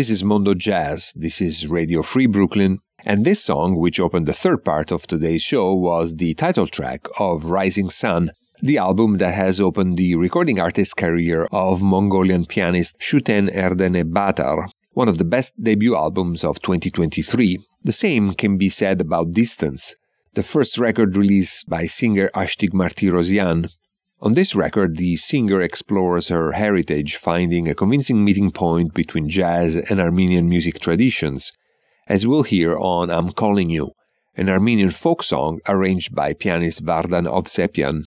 This is Mondo Jazz. This is Radio Free Brooklyn. And this song, which opened the third part of today's show, was the title track of Rising Sun, the album that has opened the recording artist career of Mongolian pianist Shuteen Erdenebaatar, one of the best debut albums of 2023. The same can be said about Distance, the first record released by singer Astghik Martirosyan. On this record, the singer explores her heritage, finding a convincing meeting point between jazz and Armenian music traditions, as we'll hear on I'm Calling You, an Armenian folk song arranged by pianist Vardan Ovsepian.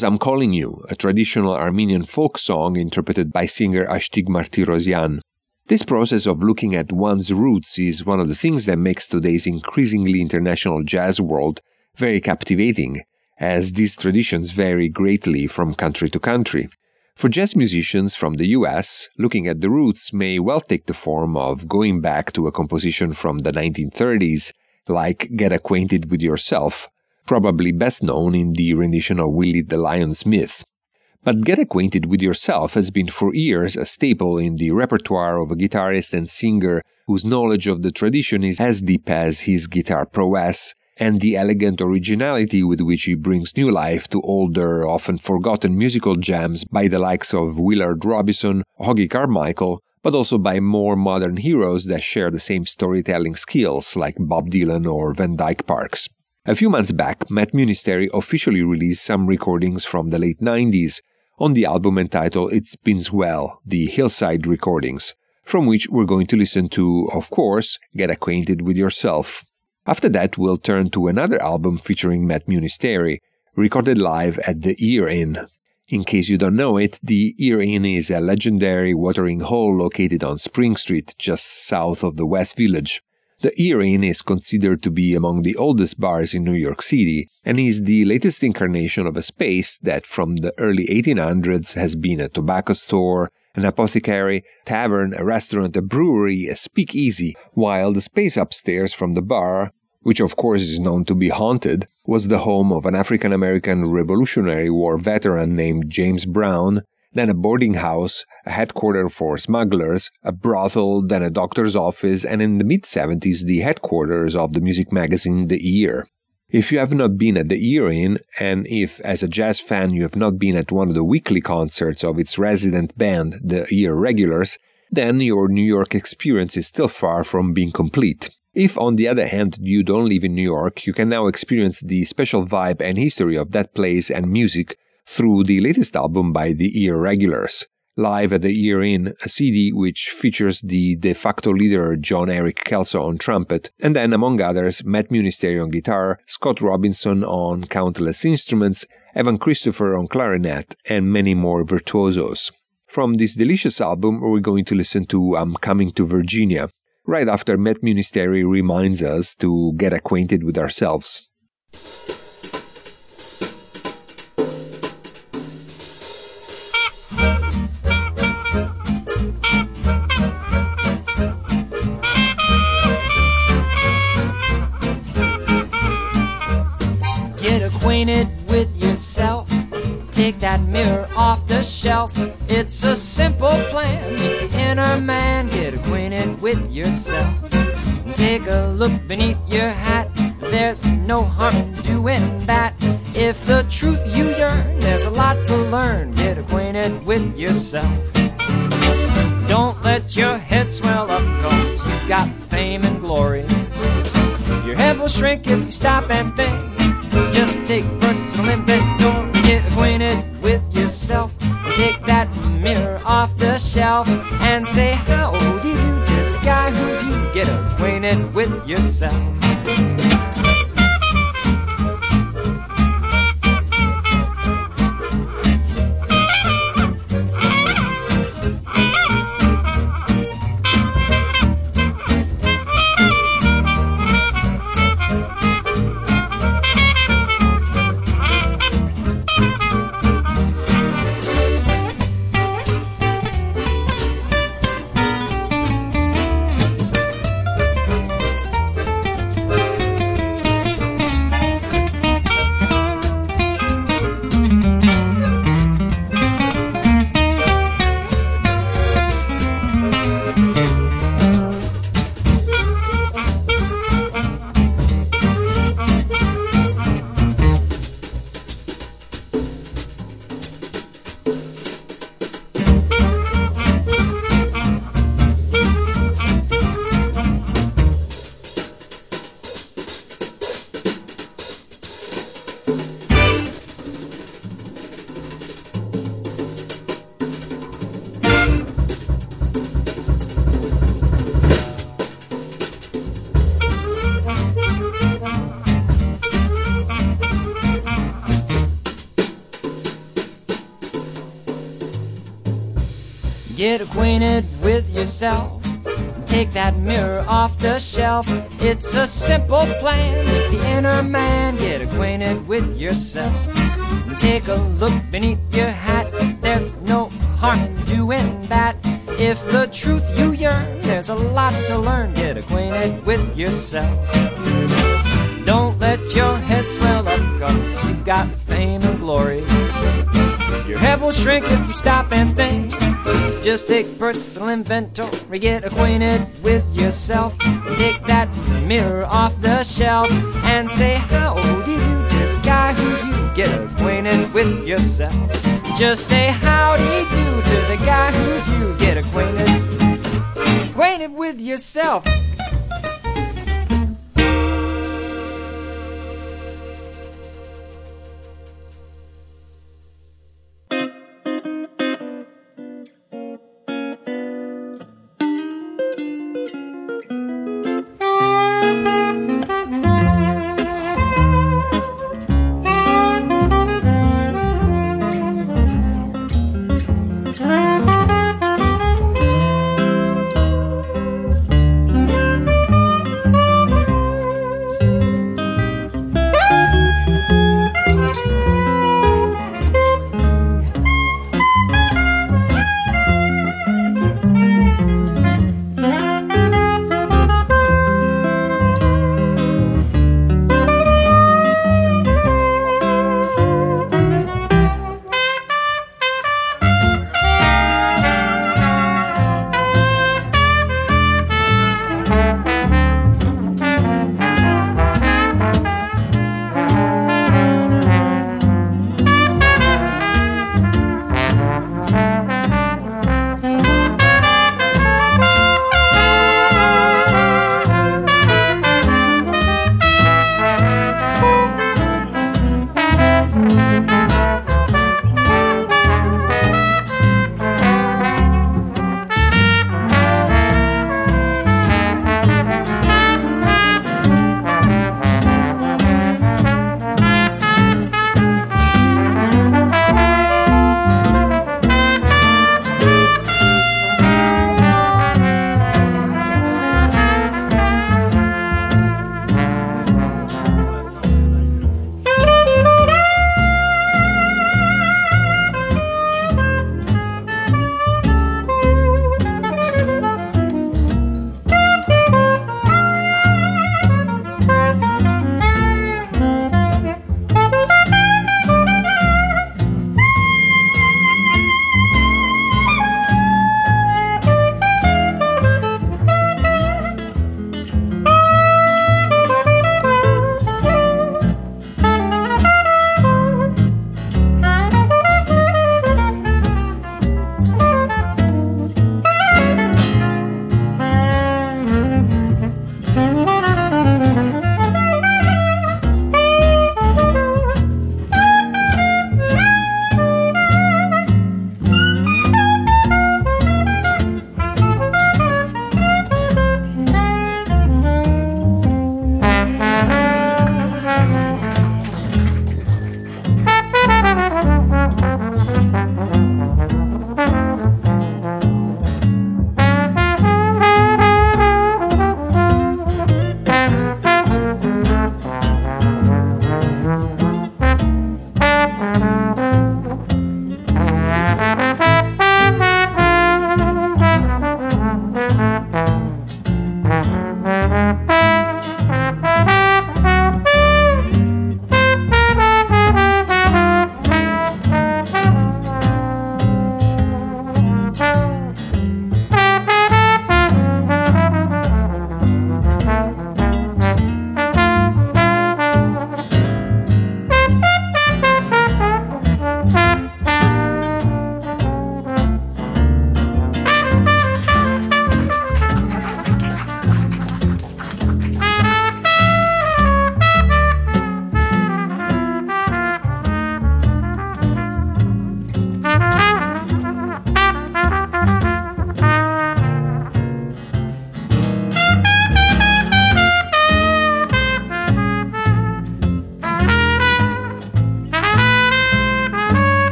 Was I'm Calling You, a traditional Armenian folk song interpreted by singer Astghik Martirosyan. This process of looking at one's roots is one of the things that makes today's increasingly international jazz world very captivating, as these traditions vary greatly from country to country. For jazz musicians from the US, looking at the roots may well take the form of going back to a composition from the 1930s, like Get Acquainted with Yourself, probably best known in the rendition of Willie the Lion Smith. But Get Acquainted with Yourself has been for years a staple in the repertoire of a guitarist and singer whose knowledge of the tradition is as deep as his guitar prowess and the elegant originality with which he brings new life to older, often forgotten musical jams by the likes of Willard Robison, Hoagy Carmichael, but also by more modern heroes that share the same storytelling skills like Bob Dylan or Van Dyke Parks. A few months back, Matt Munisteri officially released some recordings from the late 90s on the album entitled It Spins Well, the Hillside Recordings, from which we're going to listen to, of course, Get Acquainted with Yourself. After that, we'll turn to another album featuring Matt Munisteri, recorded live at the Ear Inn. In case you don't know it, the Ear Inn is a legendary watering hole located on Spring Street, just south of the West Village. The Ear Inn is considered to be among the oldest bars in New York City and is the latest incarnation of a space that from the early 1800s has been a tobacco store, an apothecary, tavern, a restaurant, a brewery, a speakeasy, while the space upstairs from the bar, which of course is known to be haunted, was the home of an African American Revolutionary War veteran named James Brown then a boarding house, a headquarters for smugglers, a brothel, then a doctor's office, and in the mid 70s, the headquarters of the music magazine The Ear. If you have not been at the Ear Inn, and if, as a jazz fan, you have not been at one of the weekly concerts of its resident band, the EarRegulars, then your New York experience is still far from being complete. If, on the other hand, you don't live in New York, you can now experience the special vibe and history of that place and music through the latest album by the EarRegulars, Live at the Ear Inn, a CD which features the de facto leader Jon-Erik Kellso on trumpet, and then, among others, Matt Munisteri on guitar, Scott Robinson on countless instruments, Evan Christopher on clarinet, and many more virtuosos. From this delicious album, we're going to listen to I'm Coming to Virginia, right after Matt Munisteri reminds us to get acquainted with ourselves. Acquainted with yourself. Take that mirror off the shelf. It's a simple plan. Meet the inner man. Get acquainted with yourself. Take a look beneath your hat. There's no harm in doing that. If the truth you yearn, there's a lot to learn. Get acquainted with yourself. Don't let your head swell up, cause you've got fame and glory. Your head will shrink if you stop and think. Just take personal inventory, get acquainted with yourself. Take that mirror off the shelf and say, How you do to the guy who's you? Get acquainted with yourself. Get acquainted with yourself. Take that mirror off the shelf. It's a simple plan. The inner man, get acquainted with yourself. Take a look beneath your hat. There's no harm in doing that. If the truth you yearn, there's a lot to learn. Get acquainted with yourself. Don't let your head swell up, cause you've got fame and glory. Your head will shrink if you stop and think. Just take personal inventory, get acquainted with yourself. Take that mirror off the shelf and say, How do you to the guy who's you? Get acquainted with yourself. Just say, How do you do to the guy who's you? Get acquainted, acquainted with yourself.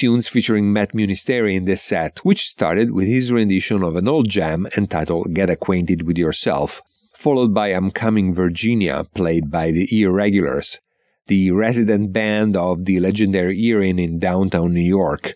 Tunes featuring Matt Munisteri in this set, which started with his rendition of an old jam entitled Get Acquainted with Yourself, followed by I'm Coming Virginia, played by the EarRegulars, the resident band of the legendary Ear Inn in downtown New York,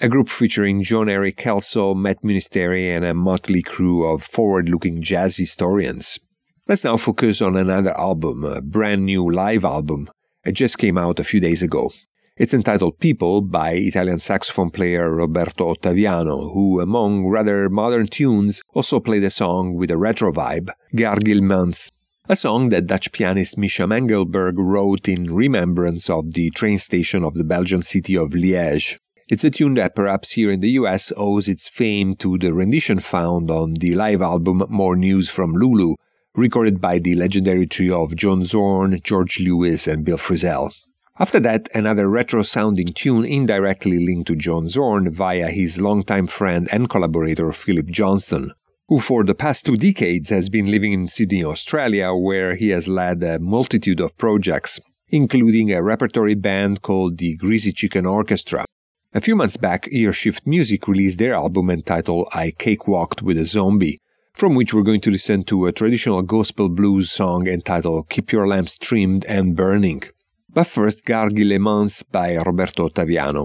a group featuring Jon-Erik Kellso, Matt Munisteri, and a motley crew of forward looking jazz historians. Let's now focus on another album, a brand new live album. It just came out a few days ago. It's entitled People by Italian saxophone player Roberto Ottaviano, who, among rather modern tunes, also played a song with a retro vibe, Gare Guillemins, a song that Dutch pianist Misha Mengelberg wrote in remembrance of the train station of the Belgian city of Liège. It's a tune that perhaps here in the US owes its fame to the rendition found on the live album More News from Lulu, recorded by the legendary trio of John Zorn, George Lewis, and Bill Frisell. After that, another retro sounding tune indirectly linked to John Zorn via his longtime friend and collaborator Phillip Johnston, who for the past two decades has been living in Sydney, Australia, where he has led a multitude of projects, including a repertory band called the Greasy Chicken Orchestra, a few months back, Earshift Music released their album entitled I Cakewalked with a Zombie, from which we're going to listen to a traditional gospel blues song entitled Keep Your Lamps Trimmed and Burning. But first, Gargi by Roberto Ottaviano.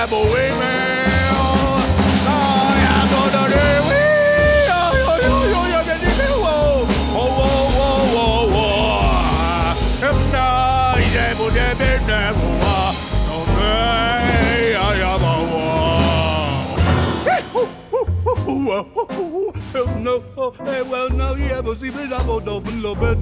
Sabo dabo women. Oh, yeah, go to the way. Oh, yo, yo, yo, yo. Oh, whoa, whoa. Em na, dabo dabo dabo. No, me, a no, hey, well, no, yeah, but see, but I'm on the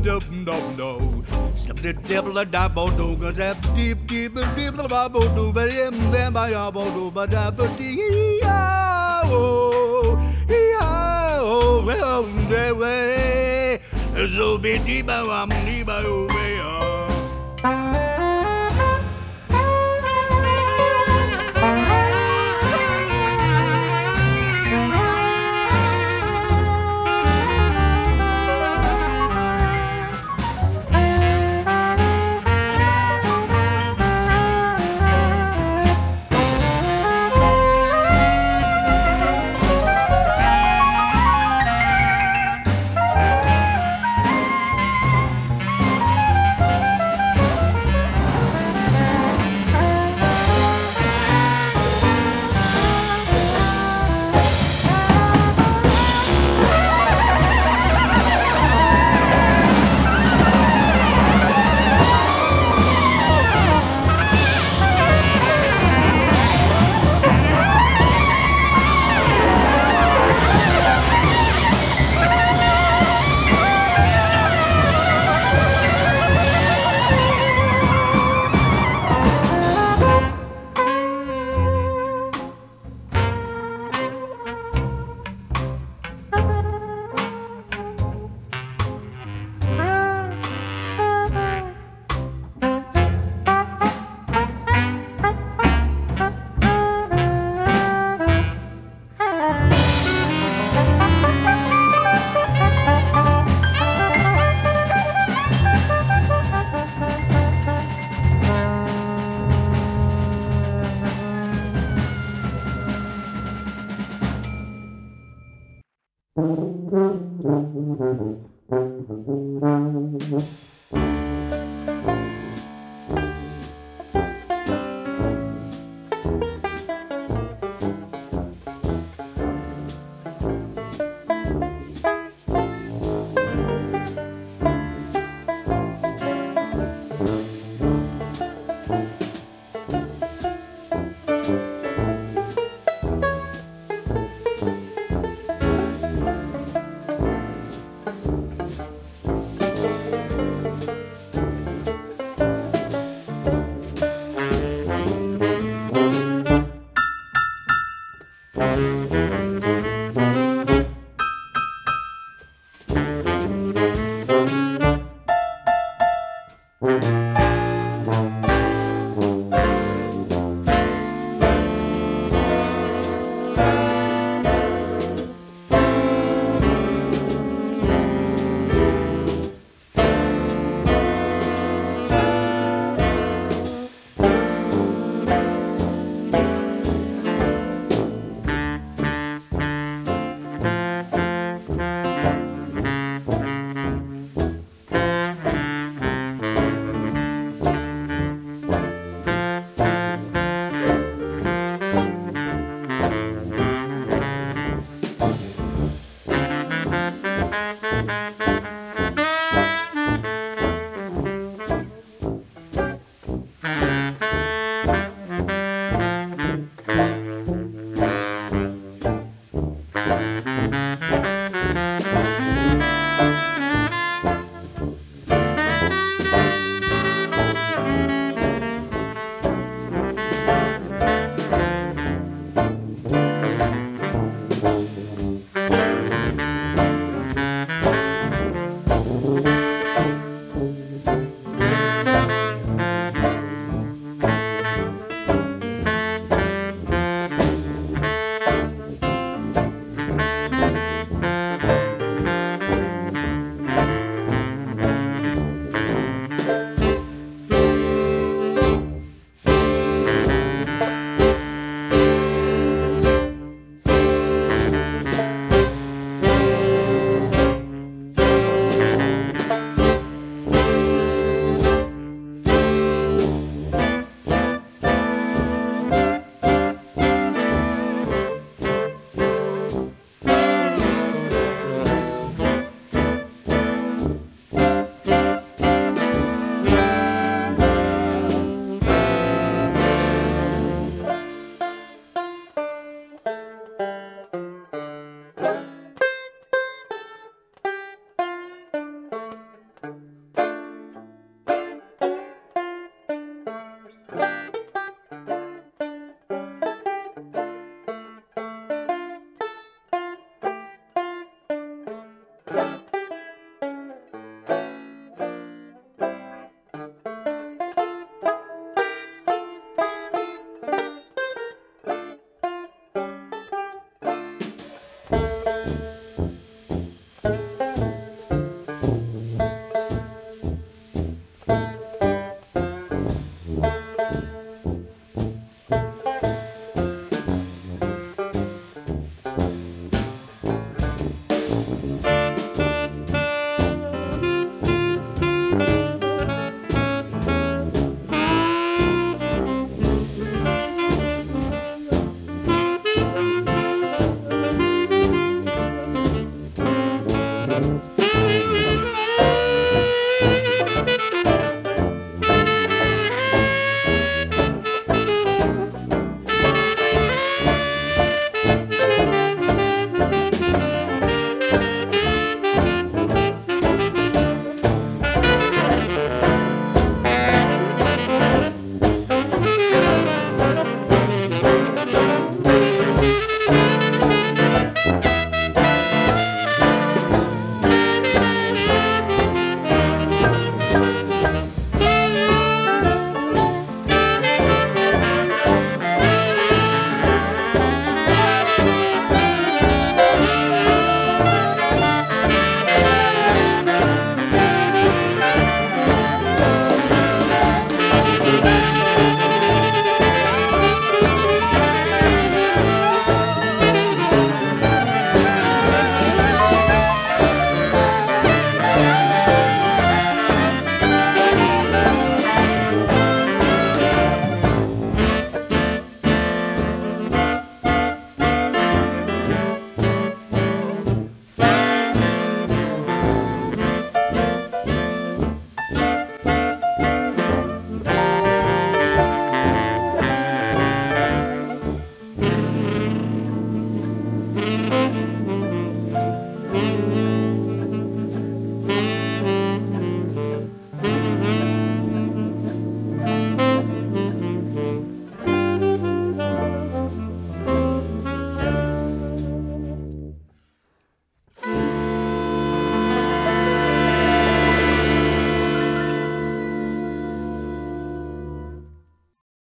no, no, no. The devil a double do, go that deep, deep, deep, the babo do, but him, then by a bodo, but that, but the, oh, yeah, oh, well, that way. So be deep, I'm deep, oh,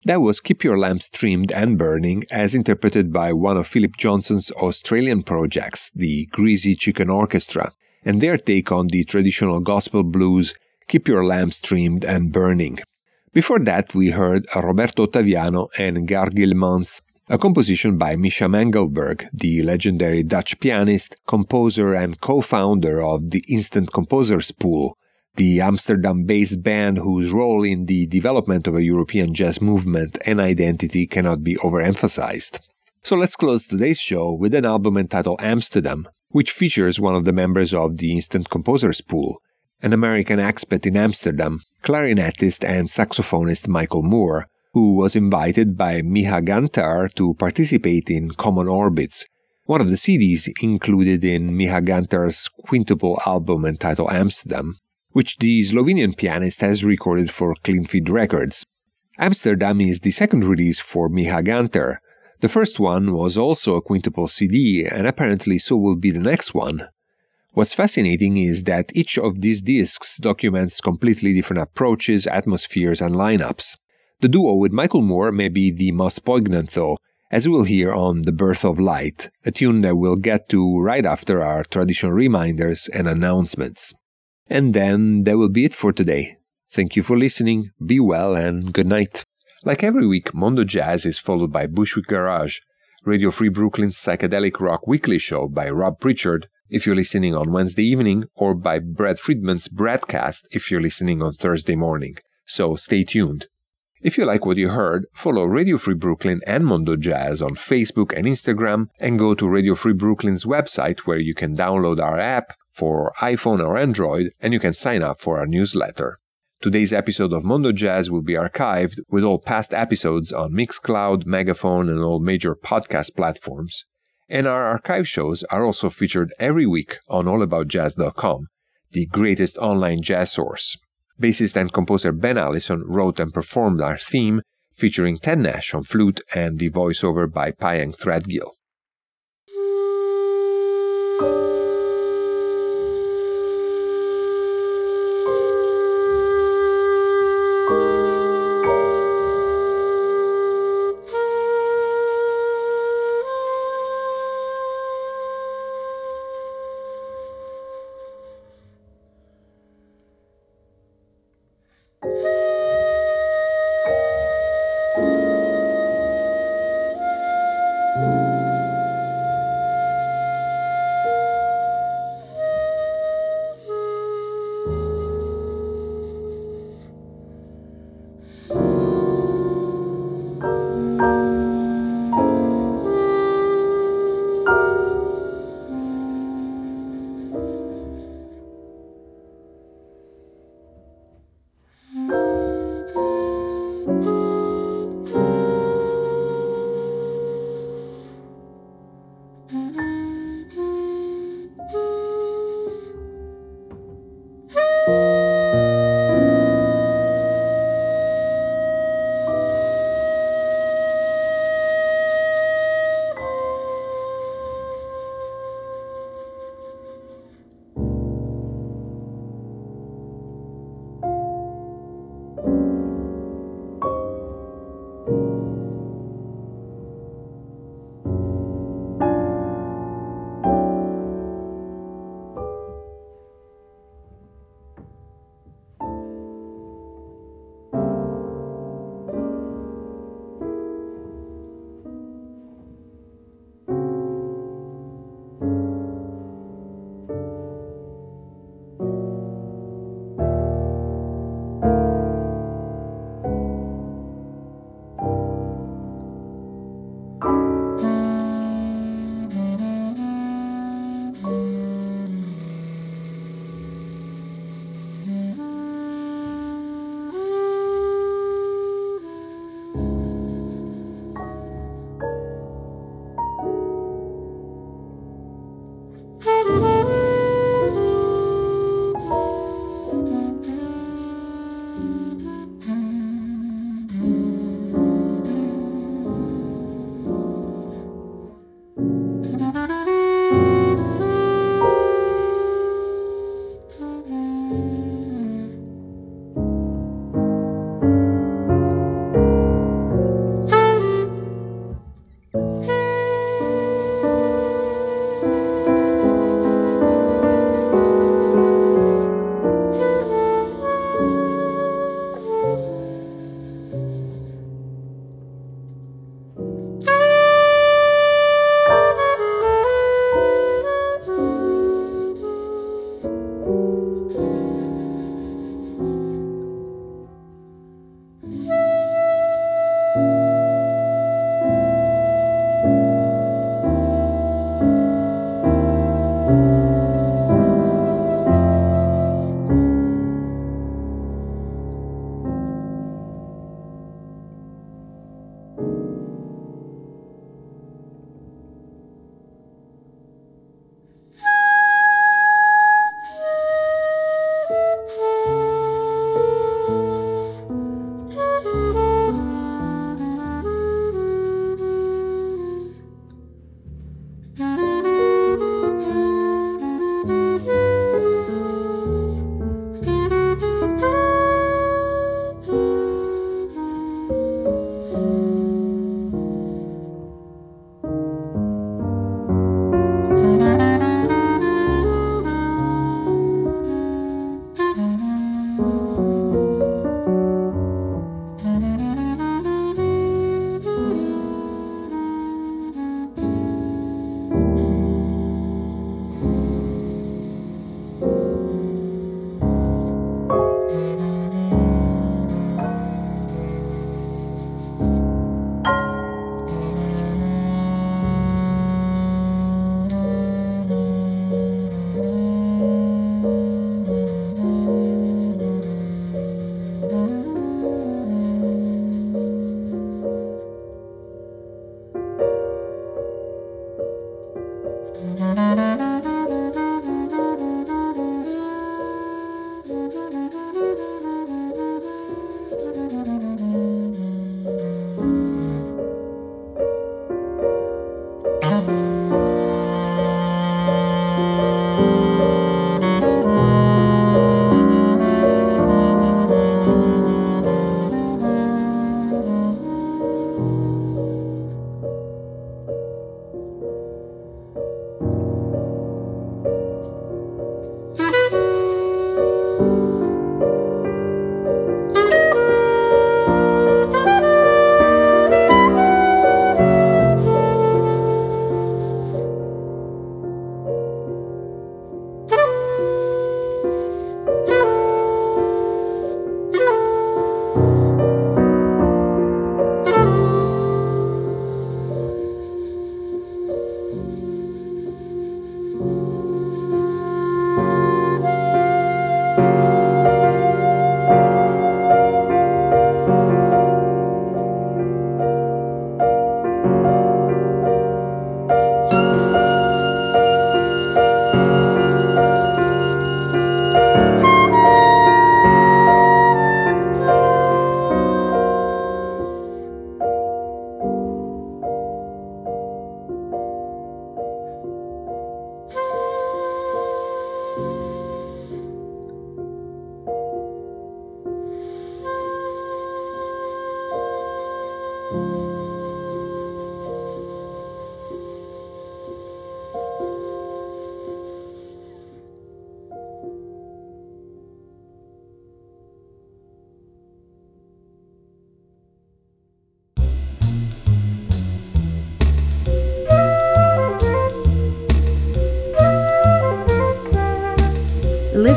That was Keep Your Lamps Trimmed and Burning, as interpreted by one of Phillip Johnston's Australian projects, the Greasy Chicken Orchestra, and their take on the traditional gospel blues Keep Your Lamps Trimmed and Burning. Before that, we heard Roberto Ottaviano and Gare Guillemins, a composition by Misha Mengelberg, the legendary Dutch pianist, composer, and co founder of the Instant Composers Pool, the Amsterdam based band whose role in the development of a European jazz movement and identity cannot be overemphasized. So let's close today's show with an album entitled Amsterdam, which features one of the members of the Instant Composers Pool, an American expat in Amsterdam, clarinetist and saxophonist Michael Moore, who was invited by Miha Gantar to participate in Common Orbits, one of the CDs included in Miha Gantar's quintuple album entitled Amsterdam, which the Slovenian pianist has recorded for Clean Feed Records. Amsterdam is the second release for Miha Gantar. The first one was also a quintuple CD, and apparently so will be the next one. What's fascinating is that each of these discs documents completely different approaches, atmospheres, and lineups. The duo with Michael Moore may be the most poignant, though, as we'll hear on The Birth of Light, a tune that we'll get to right after our traditional reminders and announcements. And then that will be it for today. Thank you for listening, be well, and good night. Like every week, Mondo Jazz is followed by Bushwick Garage, Radio Free Brooklyn's psychedelic rock weekly show by Rob Pritchard if you're listening on Wednesday evening, or by Brad Friedman's broadcast if you're listening on Thursday morning. So stay tuned. If you like what you heard, follow Radio Free Brooklyn and Mondo Jazz on Facebook and Instagram, and go to Radio Free Brooklyn's website where you can download our app for iPhone or Android, and you can sign up for our newsletter. Today's episode of Mondo Jazz will be archived with all past episodes on Mixcloud, Megaphone, and all major podcast platforms. And our archive shows are also featured every week on allaboutjazz.com, the greatest online jazz source. Bassist and composer Ben Allison wrote and performed our theme, featuring Ted Nash on flute and the voiceover by Pyeng Threadgill.